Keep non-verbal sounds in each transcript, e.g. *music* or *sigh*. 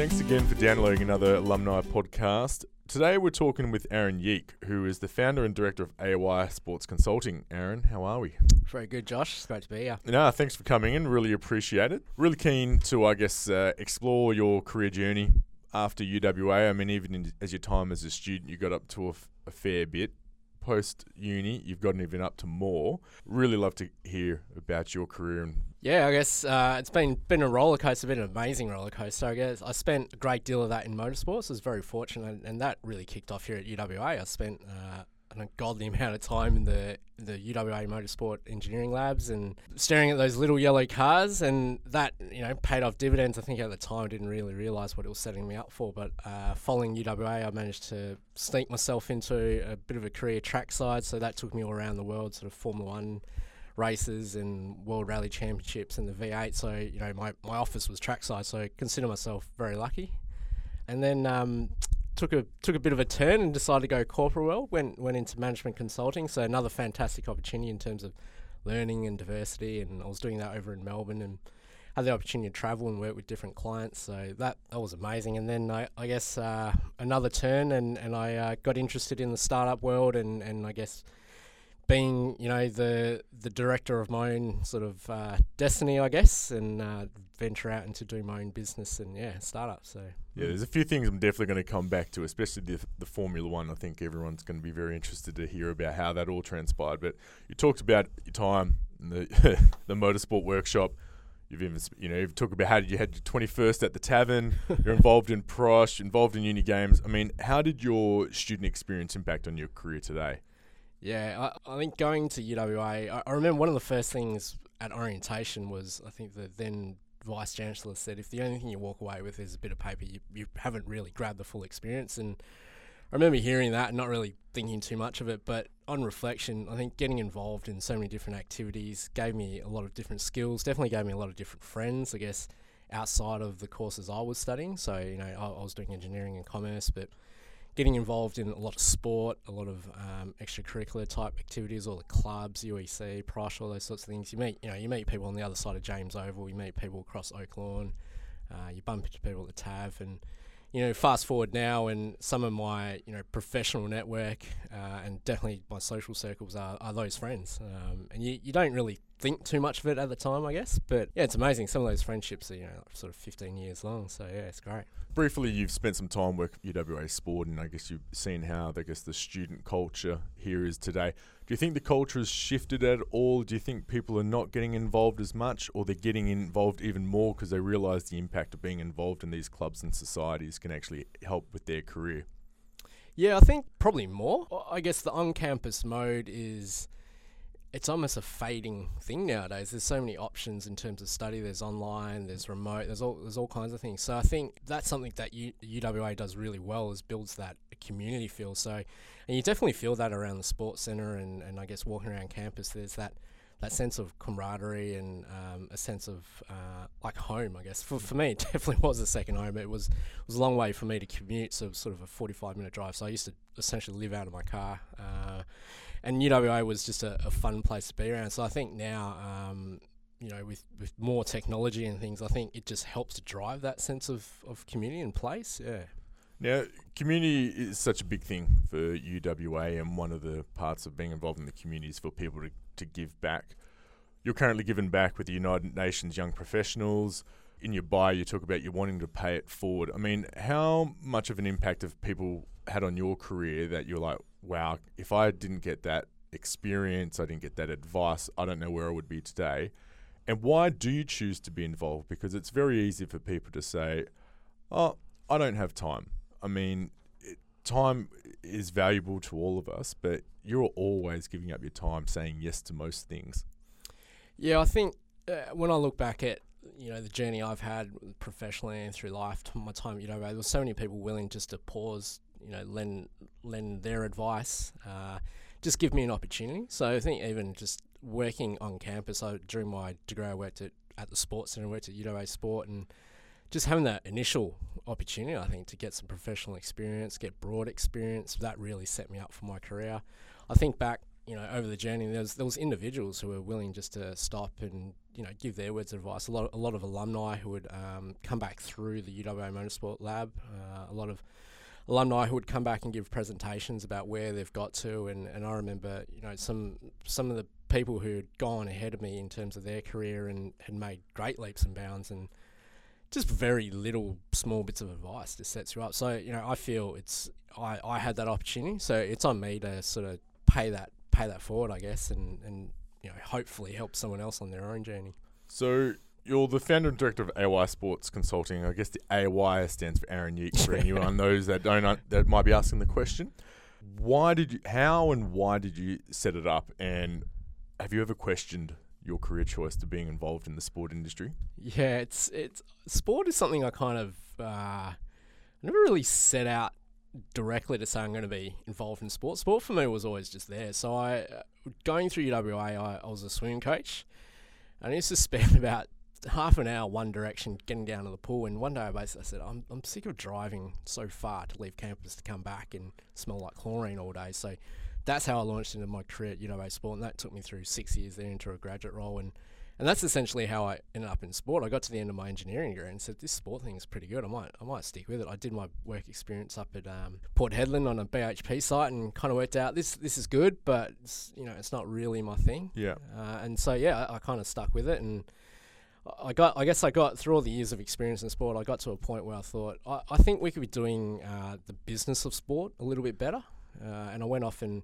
Thanks again for downloading another alumni podcast. Today we're talking with Aaron Yeak, who is the founder and director of AY Sports Consulting. Aaron, how are we? Very good, Josh. It's great to be here. No, thanks for coming in. Really appreciate it. Really keen to, I guess, uh, explore your career journey after UWA. I mean, even in, as your time as a student, you got up to a, f- a fair bit. Post uni, you've gotten even up to more. Really love to hear about your career and Yeah, I guess uh, it's been been a roller coaster, been an amazing roller coaster. I guess I spent a great deal of that in motorsports. I was very fortunate, and that really kicked off here at UWA. I spent uh, an ungodly amount of time in the the UWA Motorsport Engineering Labs and staring at those little yellow cars, and that you know paid off dividends. I think at the time I didn't really realise what it was setting me up for, but uh, following UWA, I managed to sneak myself into a bit of a career trackside. So that took me all around the world, sort of Formula One races and World Rally Championships and the V8. So you know my, my office was trackside, so I consider myself very lucky. And then um, took a took a bit of a turn and decided to go corporate world. Went went into management consulting. So another fantastic opportunity in terms of learning and diversity. And I was doing that over in Melbourne and had the opportunity to travel and work with different clients. So that that was amazing. And then I, I guess uh, another turn and and I uh, got interested in the startup world and and I guess being you know the the director of my own sort of uh, destiny, I guess, and uh, venture out into doing my own business and yeah, startup. So Yeah, there's a few things I'm definitely going to come back to, especially the, the Formula One. I think everyone's going to be very interested to hear about how that all transpired. But you talked about your time in the *laughs* the motorsport workshop. You've even you know you've talked about how you had your 21st at the tavern. *laughs* You're involved in Prosh, involved in uni games. I mean, how did your student experience impact on your career today? Yeah, I, I think going to UWA, I, I remember one of the first things at orientation was I think the then vice chancellor said if the only thing you walk away with is a bit of paper, you, you haven't really grabbed the full experience. And I remember hearing that and not really thinking too much of it, but on reflection, I think getting involved in so many different activities gave me a lot of different skills, definitely gave me a lot of different friends, I guess, outside of the courses I was studying. So, you know, I, I was doing engineering and commerce, but getting involved in a lot of sport, a lot of um, extracurricular type activities, all the clubs, UEC, Prosh, all those sorts of things. You meet, you know, you meet people on the other side of James Oval. You meet people across Oak Lawn. Uh, you bump into people at the TAV, and you know, fast forward now, and some of my you know professional network uh, and definitely my social circles are, are those friends. Um, and you, you don't really think too much of it at the time, I guess. But yeah, it's amazing. Some of those friendships are you know sort of 15 years long. So yeah, it's great. Briefly, you've spent some time working at UWA Sport, and I guess you've seen how I guess the student culture here is today. Do you think the culture has shifted at all? Do you think people are not getting involved as much, or they're getting involved even more because they realise the impact of being involved in these clubs and societies can actually help with their career? Yeah, I think probably more. I guess the on-campus mode is it's almost a fading thing nowadays. There's so many options in terms of study. There's online, there's remote, there's all there's all kinds of things. So I think that's something that U, UWA does really well is builds that community feel. So and you definitely feel that around the sports center and, and I guess walking around campus. There's that that sense of camaraderie and um, a sense of uh, like home, I guess. For, for me, *laughs* it definitely was a second home. It was it was a long way for me to commute, so it was sort of a 45 minute drive. So I used to essentially live out of my car. Uh, and UWA was just a, a, fun place to be around. So I think now, um, you know, with, with more technology and things, I think it just helps to drive that sense of, of community and place. Yeah. Now, community is such a big thing for UWA, and one of the parts of being involved in the community is for people to, to give back. You're currently giving back with the United Nations Young Professionals. In your bio, you talk about you wanting to pay it forward. I mean, how much of an impact have people had on your career that you're like, wow, if I didn't get that experience, I didn't get that advice, I don't know where I would be today. And why do you choose to be involved? Because it's very easy for people to say, oh, I don't have time. I mean, it, time is valuable to all of us, but you're always giving up your time saying yes to most things. Yeah, I think uh, when I look back at you know the journey I've had professionally and through life, my time, you know, there was so many people willing just to pause, you know, lend lend their advice, uh, just give me an opportunity. So I think even just working on campus, I, during my degree, I worked at, at the sports center, worked at UWA Sport, and just having that initial opportunity, I think, to get some professional experience, get broad experience, that really set me up for my career. I think back, you know, over the journey, there was there was individuals who were willing just to stop and you know give their words of advice. A lot a lot of alumni who would um, come back through the UWA Motorsport Lab. Uh, a lot of alumni who would come back and give presentations about where they've got to, and, and I remember you know some some of the people who had gone ahead of me in terms of their career and had made great leaps and bounds and just very little small bits of advice just sets you up. So you know, I feel it's I, I had that opportunity, so it's on me to sort of pay that pay that forward, I guess, and and you know hopefully help someone else on their own journey. So you're the founder and director of AY Sports Consulting. I guess the AY stands for Aaron Yeak for *laughs* anyone those that don't that might be asking the question. Why did you? How and why did you set it up? And have you ever questioned your career choice to being involved in the sport industry? Yeah, it's it's sport is something I kind of uh, never really set out directly to say I'm going to be involved in sport. Sport for me was always just there. So I, uh, going through UWA, I, I was a swimming coach, and I used *laughs* to spend about half an hour one direction getting down to the pool. And one day I basically said, I'm, I'm sick of driving so far to leave campus to come back and smell like chlorine all day. So that's how I launched into my career at UWA Sport, and that took me through six years there into a graduate role. And and that's essentially how I ended up in sport. I got to the end of my engineering degree and said, "This sport thing is pretty good. I might, I might stick with it." I did my work experience up at um, Port Hedland on a BHP site, and kind of worked out this, this is good, but you know, it's not really my thing. Yeah. Uh, and so yeah, I, I kind of stuck with it, and I got, I guess, I got through all the years of experience in sport. I got to a point where I thought, I, I think we could be doing uh, the business of sport a little bit better, uh, and I went off and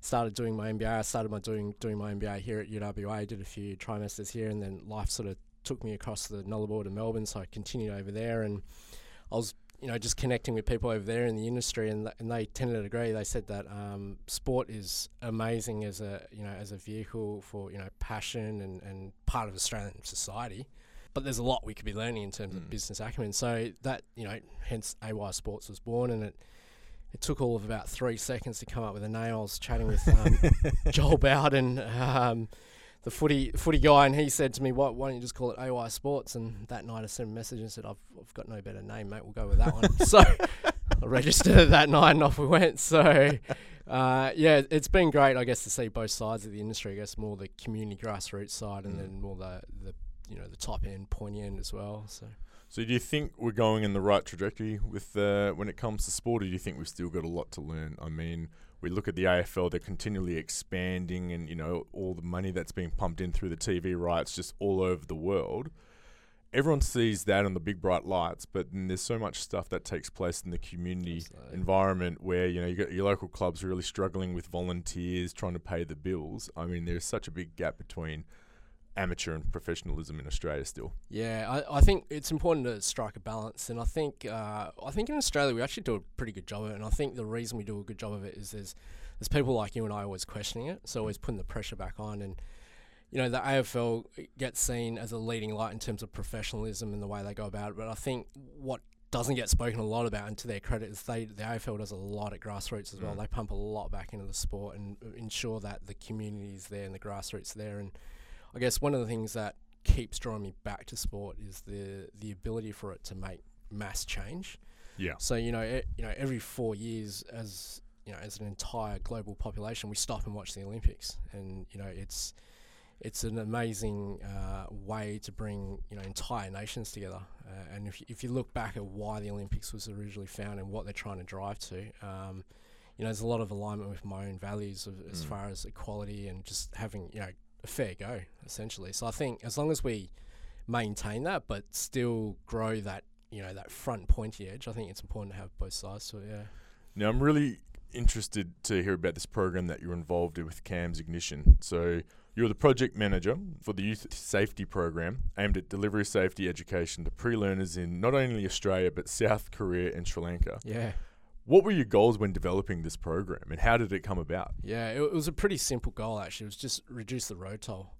started doing my MBA. I started my doing doing my MBA here at UWA. Did a few trimesters here, and then life sort of took me across the Nullarbor to Melbourne. So I continued over there, and I was you know just connecting with people over there in the industry, and th- and they tended to agree. They said that um, sport is amazing as a you know as a vehicle for you know passion and, and part of Australian society. But there's a lot we could be learning in terms mm. of business acumen. So that you know, hence AY Sports was born, and it it took all of about three seconds to come up with a name. I was chatting with um, *laughs* Joel Bowden, um, the footy footy guy, and he said to me, why, why, don't you just call it AY Sports?" And that night I sent a message and said, "I've, I've got no better name, mate. We'll go with that one." *laughs* so I registered that night, and off we went. So. Uh, yeah, it's been great, I guess, to see both sides of the industry. I guess more the community grassroots side, and mm. then more the, the you know the top end, pointy end as well. So so do you think we're going in the right trajectory with uh, when it comes to sport, or do you think we've still got a lot to learn? I mean, we look at the AFL; they're continually expanding, and you know all the money that's being pumped in through the TV rights just all over the world. Everyone sees that on the big bright lights, but there's so much stuff that takes place in the community Absolutely. environment where you know you got your local clubs really struggling with volunteers trying to pay the bills. I mean, there's such a big gap between amateur and professionalism in Australia still. Yeah, I, I think it's important to strike a balance, and I think uh, I think in Australia we actually do a pretty good job of it. And I think the reason we do a good job of it is there's there's people like you and I always questioning it, so always putting the pressure back on. And you know the AFL gets seen as a leading light in terms of professionalism and the way they go about it. But I think what doesn't get spoken a lot about, and to their credit, is they the AFL does a lot at grassroots as well. Mm. They pump a lot back into the sport and ensure that the community is there and the grassroots there and I guess one of the things that keeps drawing me back to sport is the the ability for it to make mass change. Yeah. So you know, it, you know, every four years, as you know, as an entire global population, we stop and watch the Olympics, and you know, it's it's an amazing uh, way to bring you know entire nations together. Uh, and if you, if you look back at why the Olympics was originally found and what they're trying to drive to, um, you know, there's a lot of alignment with my own values of, as mm. far as equality and just having you know a fair go, essentially. So I think as long as we maintain that, but still grow that, you know, that front pointy edge, I think it's important to have both sides to it. Yeah. Now I'm really interested to hear about this program that you're involved in with CAMS Ignition. So you're the project manager for the youth safety program aimed at delivery safety education to pre-learners in not only Australia but South Korea and Sri Lanka. Yeah. What were your goals when developing this program, and how did it come about? Yeah, it, it was a pretty simple goal actually. It was just reduce the road toll,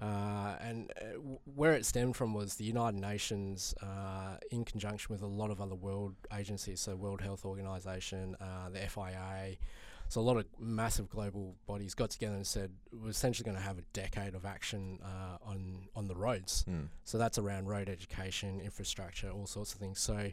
uh, and uh, where it stemmed from was the United Nations, uh, in conjunction with a lot of other world agencies, so World Health Organization, uh, the FIA. So a lot of massive global bodies got together and said we're essentially going to have a decade of action uh, on on the roads. Mm. So that's around road education, infrastructure, all sorts of things. So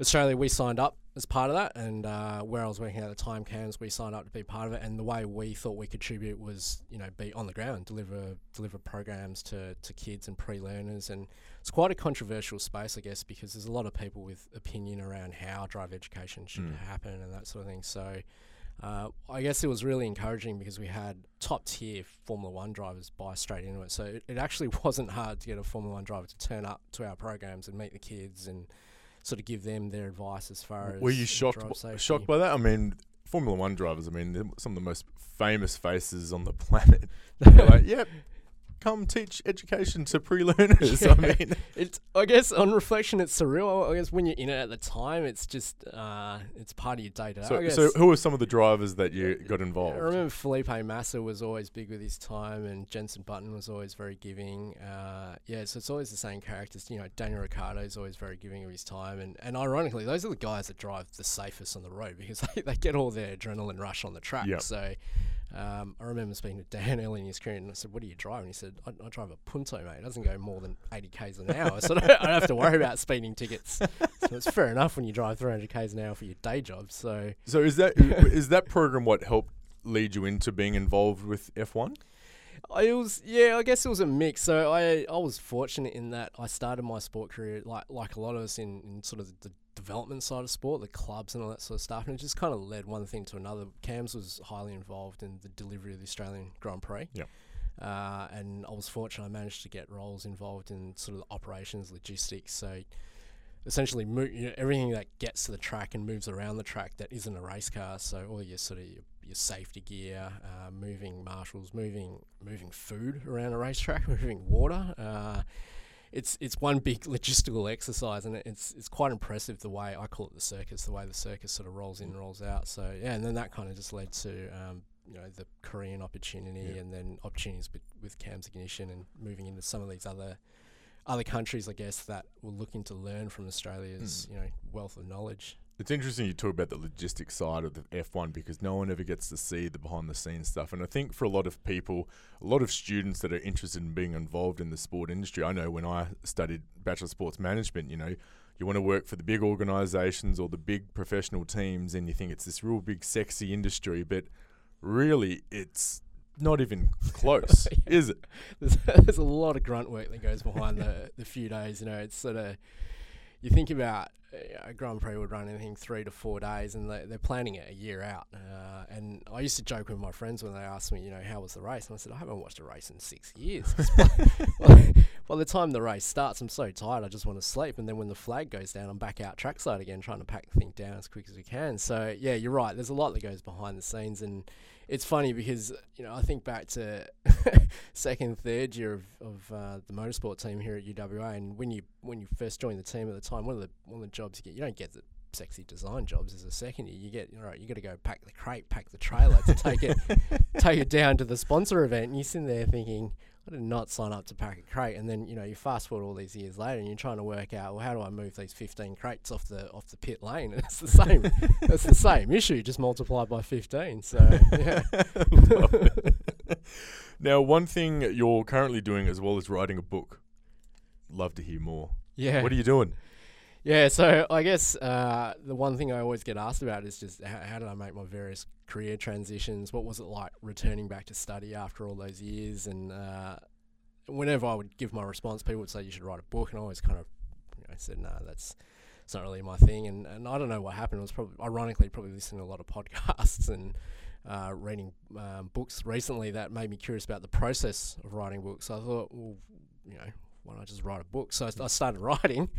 Australia, we signed up as part of that, and uh, where I was working at the time, CAMS, we signed up to be part of it. And the way we thought we contribute was, you know, be on the ground, deliver deliver programs to, to kids and pre-learners, and it's quite a controversial space, I guess, because there's a lot of people with opinion around how drive education should Mm. happen and that sort of thing. So. Uh, I guess it was really encouraging because we had top tier Formula One drivers buy straight into it. So it, it actually *laughs* wasn't hard to get a Formula One driver to turn up to our programs and meet the kids and sort of give them their advice as far as Were you shocked drive shocked by that? I mean, Formula One drivers. I mean, they're some of the most famous faces on the *laughs* planet. *laughs* Like, yep, come teach education to pre-learners. I *laughs* mean, it's I guess on reflection it's surreal. I guess when you're in it at the time, it's just uh, it's part of your day to day. So, who are some of the drivers that you got involved? I remember Felipe Massa was always big with his time, and Jensen Button was always very giving. Uh, yeah, so it's always the same characters. You know, Daniel Ricciardo is always very giving of his time, and, and ironically, those are the guys that drive the safest on the road because *laughs* they, they get all their adrenaline rush on the track. Yep. So um, I remember speaking to Dan *laughs* early in his career, and I said, "What do you drive?" And he said, "I, I drive a Punto, mate. It doesn't go more than 80 k's an hour, so I don't, I don't have to worry about speeding tickets." *laughs* So it's fair enough when you drive 300 k's an hour for your day job. So So is that *laughs* is that program what helped lead you into being involved with F1? I was yeah, I guess it was a mix. So I I was fortunate in that I started my sport career like like a lot of us in, in sort of the development side of sport, the clubs and all that sort of stuff, and it just kind of led one thing to another. CAMS was highly involved in the delivery of the Australian Grand Prix. Yep. Uh, and I was fortunate I managed to get roles involved in sort of the operations, logistics. So essentially, mo- you know, everything that gets to the track and moves around the track that isn't a race car. So all your sort of your, your safety gear, uh, moving marshals, moving moving food around a racetrack, *laughs* moving water. Uh, it's it's one big *laughs* logistical exercise, and it's it's quite impressive the way I call it the circus, the way the circus sort of rolls in and rolls out. So yeah, and then that kind of just led to um, you know the Korean opportunity, Yeah. and then opportunities with, with CAMS Ignition, and moving into some of these other other countries, I guess that were looking to learn from Australia's you know wealth of knowledge. It's interesting you talk about the logistics side of the F1 because no one ever gets to see the behind the scenes stuff. And I think for a lot of people, a lot of students that are interested in being involved in the sport industry, I know when I studied Bachelor of Sports Management, you know, you want to work for the big organizations or the big professional teams and you think it's this real big sexy industry, but really it's not even close, *laughs* Yeah. is it? *laughs* there's, there's a lot of grunt work that goes behind the, the few days. You know, it's sort of you think about a Grand Prix would run anything three to four days, and they, they're planning it a year out. Uh, and I used to joke with my friends when they asked me, you know, how was the race, and I said I haven't watched a race in six years. *laughs* by, *laughs* by the time the race starts, I'm so tired, I just want to sleep. And then when the flag goes down, I'm back out trackside again, trying to pack the thing down as quick as we can. So yeah, you're right. There's a lot that goes behind the scenes, and it's funny because you know I think back to *laughs* second, third year of, of uh, the motorsport team here at UWA, and when you when you first joined the team at the time, one of the one of the jobs you get, you don't get the sexy design jobs as a second year. You get all right, you got to go pack the crate, pack the trailer to take it *laughs* take it down to the sponsor event, and you're sitting there thinking. I did not sign up to pack a crate, and then you know you fast forward all these years later, and you're trying to work out, well, how do I move these 15 crates off the off the pit lane? And *laughs* it's the same, *laughs* it's the same issue, just multiplied by 15. So yeah, *laughs* now, one thing you're currently doing as well as writing a book. Love to hear more. yeah. What are you doing? Yeah, so I guess uh, the one thing I always get asked about is just how, how did I make my various career transitions? What was it like returning back to study after all those years? And uh, whenever I would give my response, people would say you should write a book, and I always kind of you know, said, no, that's it's not really my thing. And, and I don't know what happened. It was probably ironically probably listening to a lot of *laughs* podcasts and uh, reading um, books recently that made me curious about the process of writing books. So I thought, well, you know, why don't I just write a book? So I, I started *laughs* writing.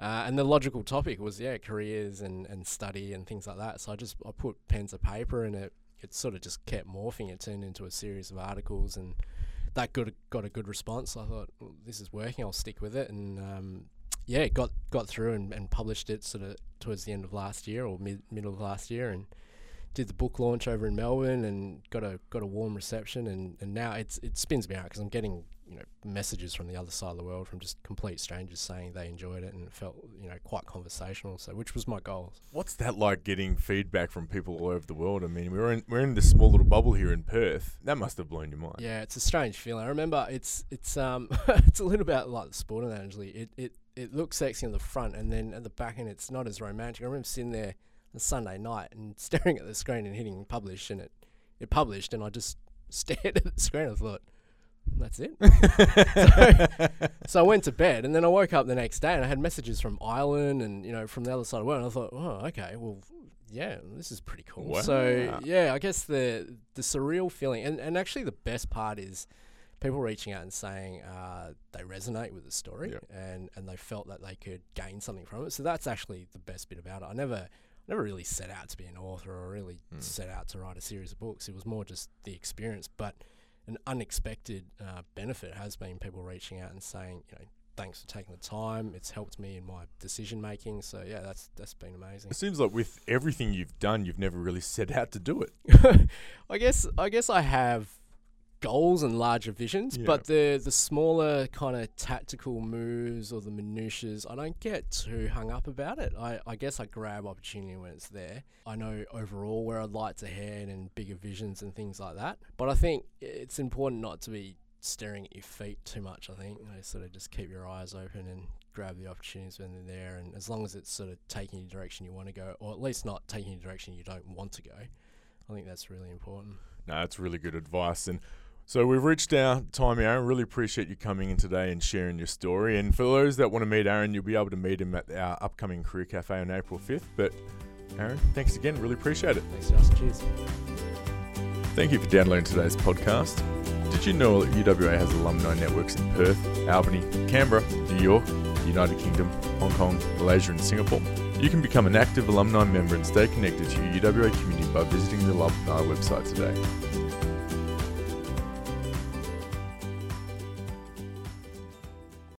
Uh, and the logical topic was yeah careers and, and study and things like that. So I just I put pen to paper and it it sort of just kept morphing. It turned into a series of articles and that got a, got a good response. I thought well, this is working. I'll stick with it and um, yeah got got through and, and published it sort of towards the end of last year or mid middle of last year and did the book launch over in Melbourne and got a got a warm reception and, and now it's it spins me out because I'm getting you know messages from the other side of the world from just complete strangers saying they enjoyed it and it felt you know quite conversational so which was my goal What's that like getting feedback from people all over the world? I mean, we're in we're in this small little bubble here in Perth. That must have blown your mind. yeah it's a strange feeling I remember it's it's um *laughs* it's a little bit like the sport analogy it, it it looks sexy on the front, and then at the back end, it's not as romantic. I remember sitting there on Sunday night and *laughs* staring at the screen and hitting publish, and it it published, and I just *laughs* stared at the screen. I thought, that's it. *laughs* *laughs* so, so I went to bed, and then I woke up the next day, and I had messages from Ireland and you know from the other side of the world. And I thought, oh, okay, well, yeah, this is pretty cool. Wow. So yeah, I guess the the surreal feeling, and and actually the best part is people reaching out and saying uh, they resonate with the story Yep. and and they felt that they could gain something from it. So that's actually the best bit about it. I never never really set out to be an author or really Hmm. set out to write a series of books. It was more just the experience, but an unexpected uh, benefit has been people reaching out and saying, you know, thanks for taking the time. It's helped me in my decision making. So yeah, that's that's been amazing. It seems like with everything you've done, you've never really set out to do it. *laughs* I guess I guess I have goals and larger visions, Yeah. but the the smaller kind of tactical moves or the minutiae, I don't get too hung up about it. I, I guess I grab opportunity when it's there. I know overall where I'd like to head and bigger visions and things like that. But I think it's important not to be staring at your feet too much. I think you know, sort of just keep your eyes open and grab the opportunities when they're there. And as long as it's sort of taking you direction you want to go, or at least not taking you direction you don't want to go, I think that's really important. No, that's really good advice. And so we've reached our time, Aaron. Really appreciate you coming in today and sharing your story. And for those that want to meet Aaron, you'll be able to meet him at our upcoming Career Cafe on April 5th. But Aaron, thanks again. Really appreciate it. Thanks, Josh. Cheers. Thank you for downloading today's podcast. Did you know that UWA has alumni networks in Perth, Albany, Canberra, New York, United Kingdom, Hong Kong, Malaysia, and Singapore? You can become an active alumni member and stay connected to your UWA community by visiting the alumni website today.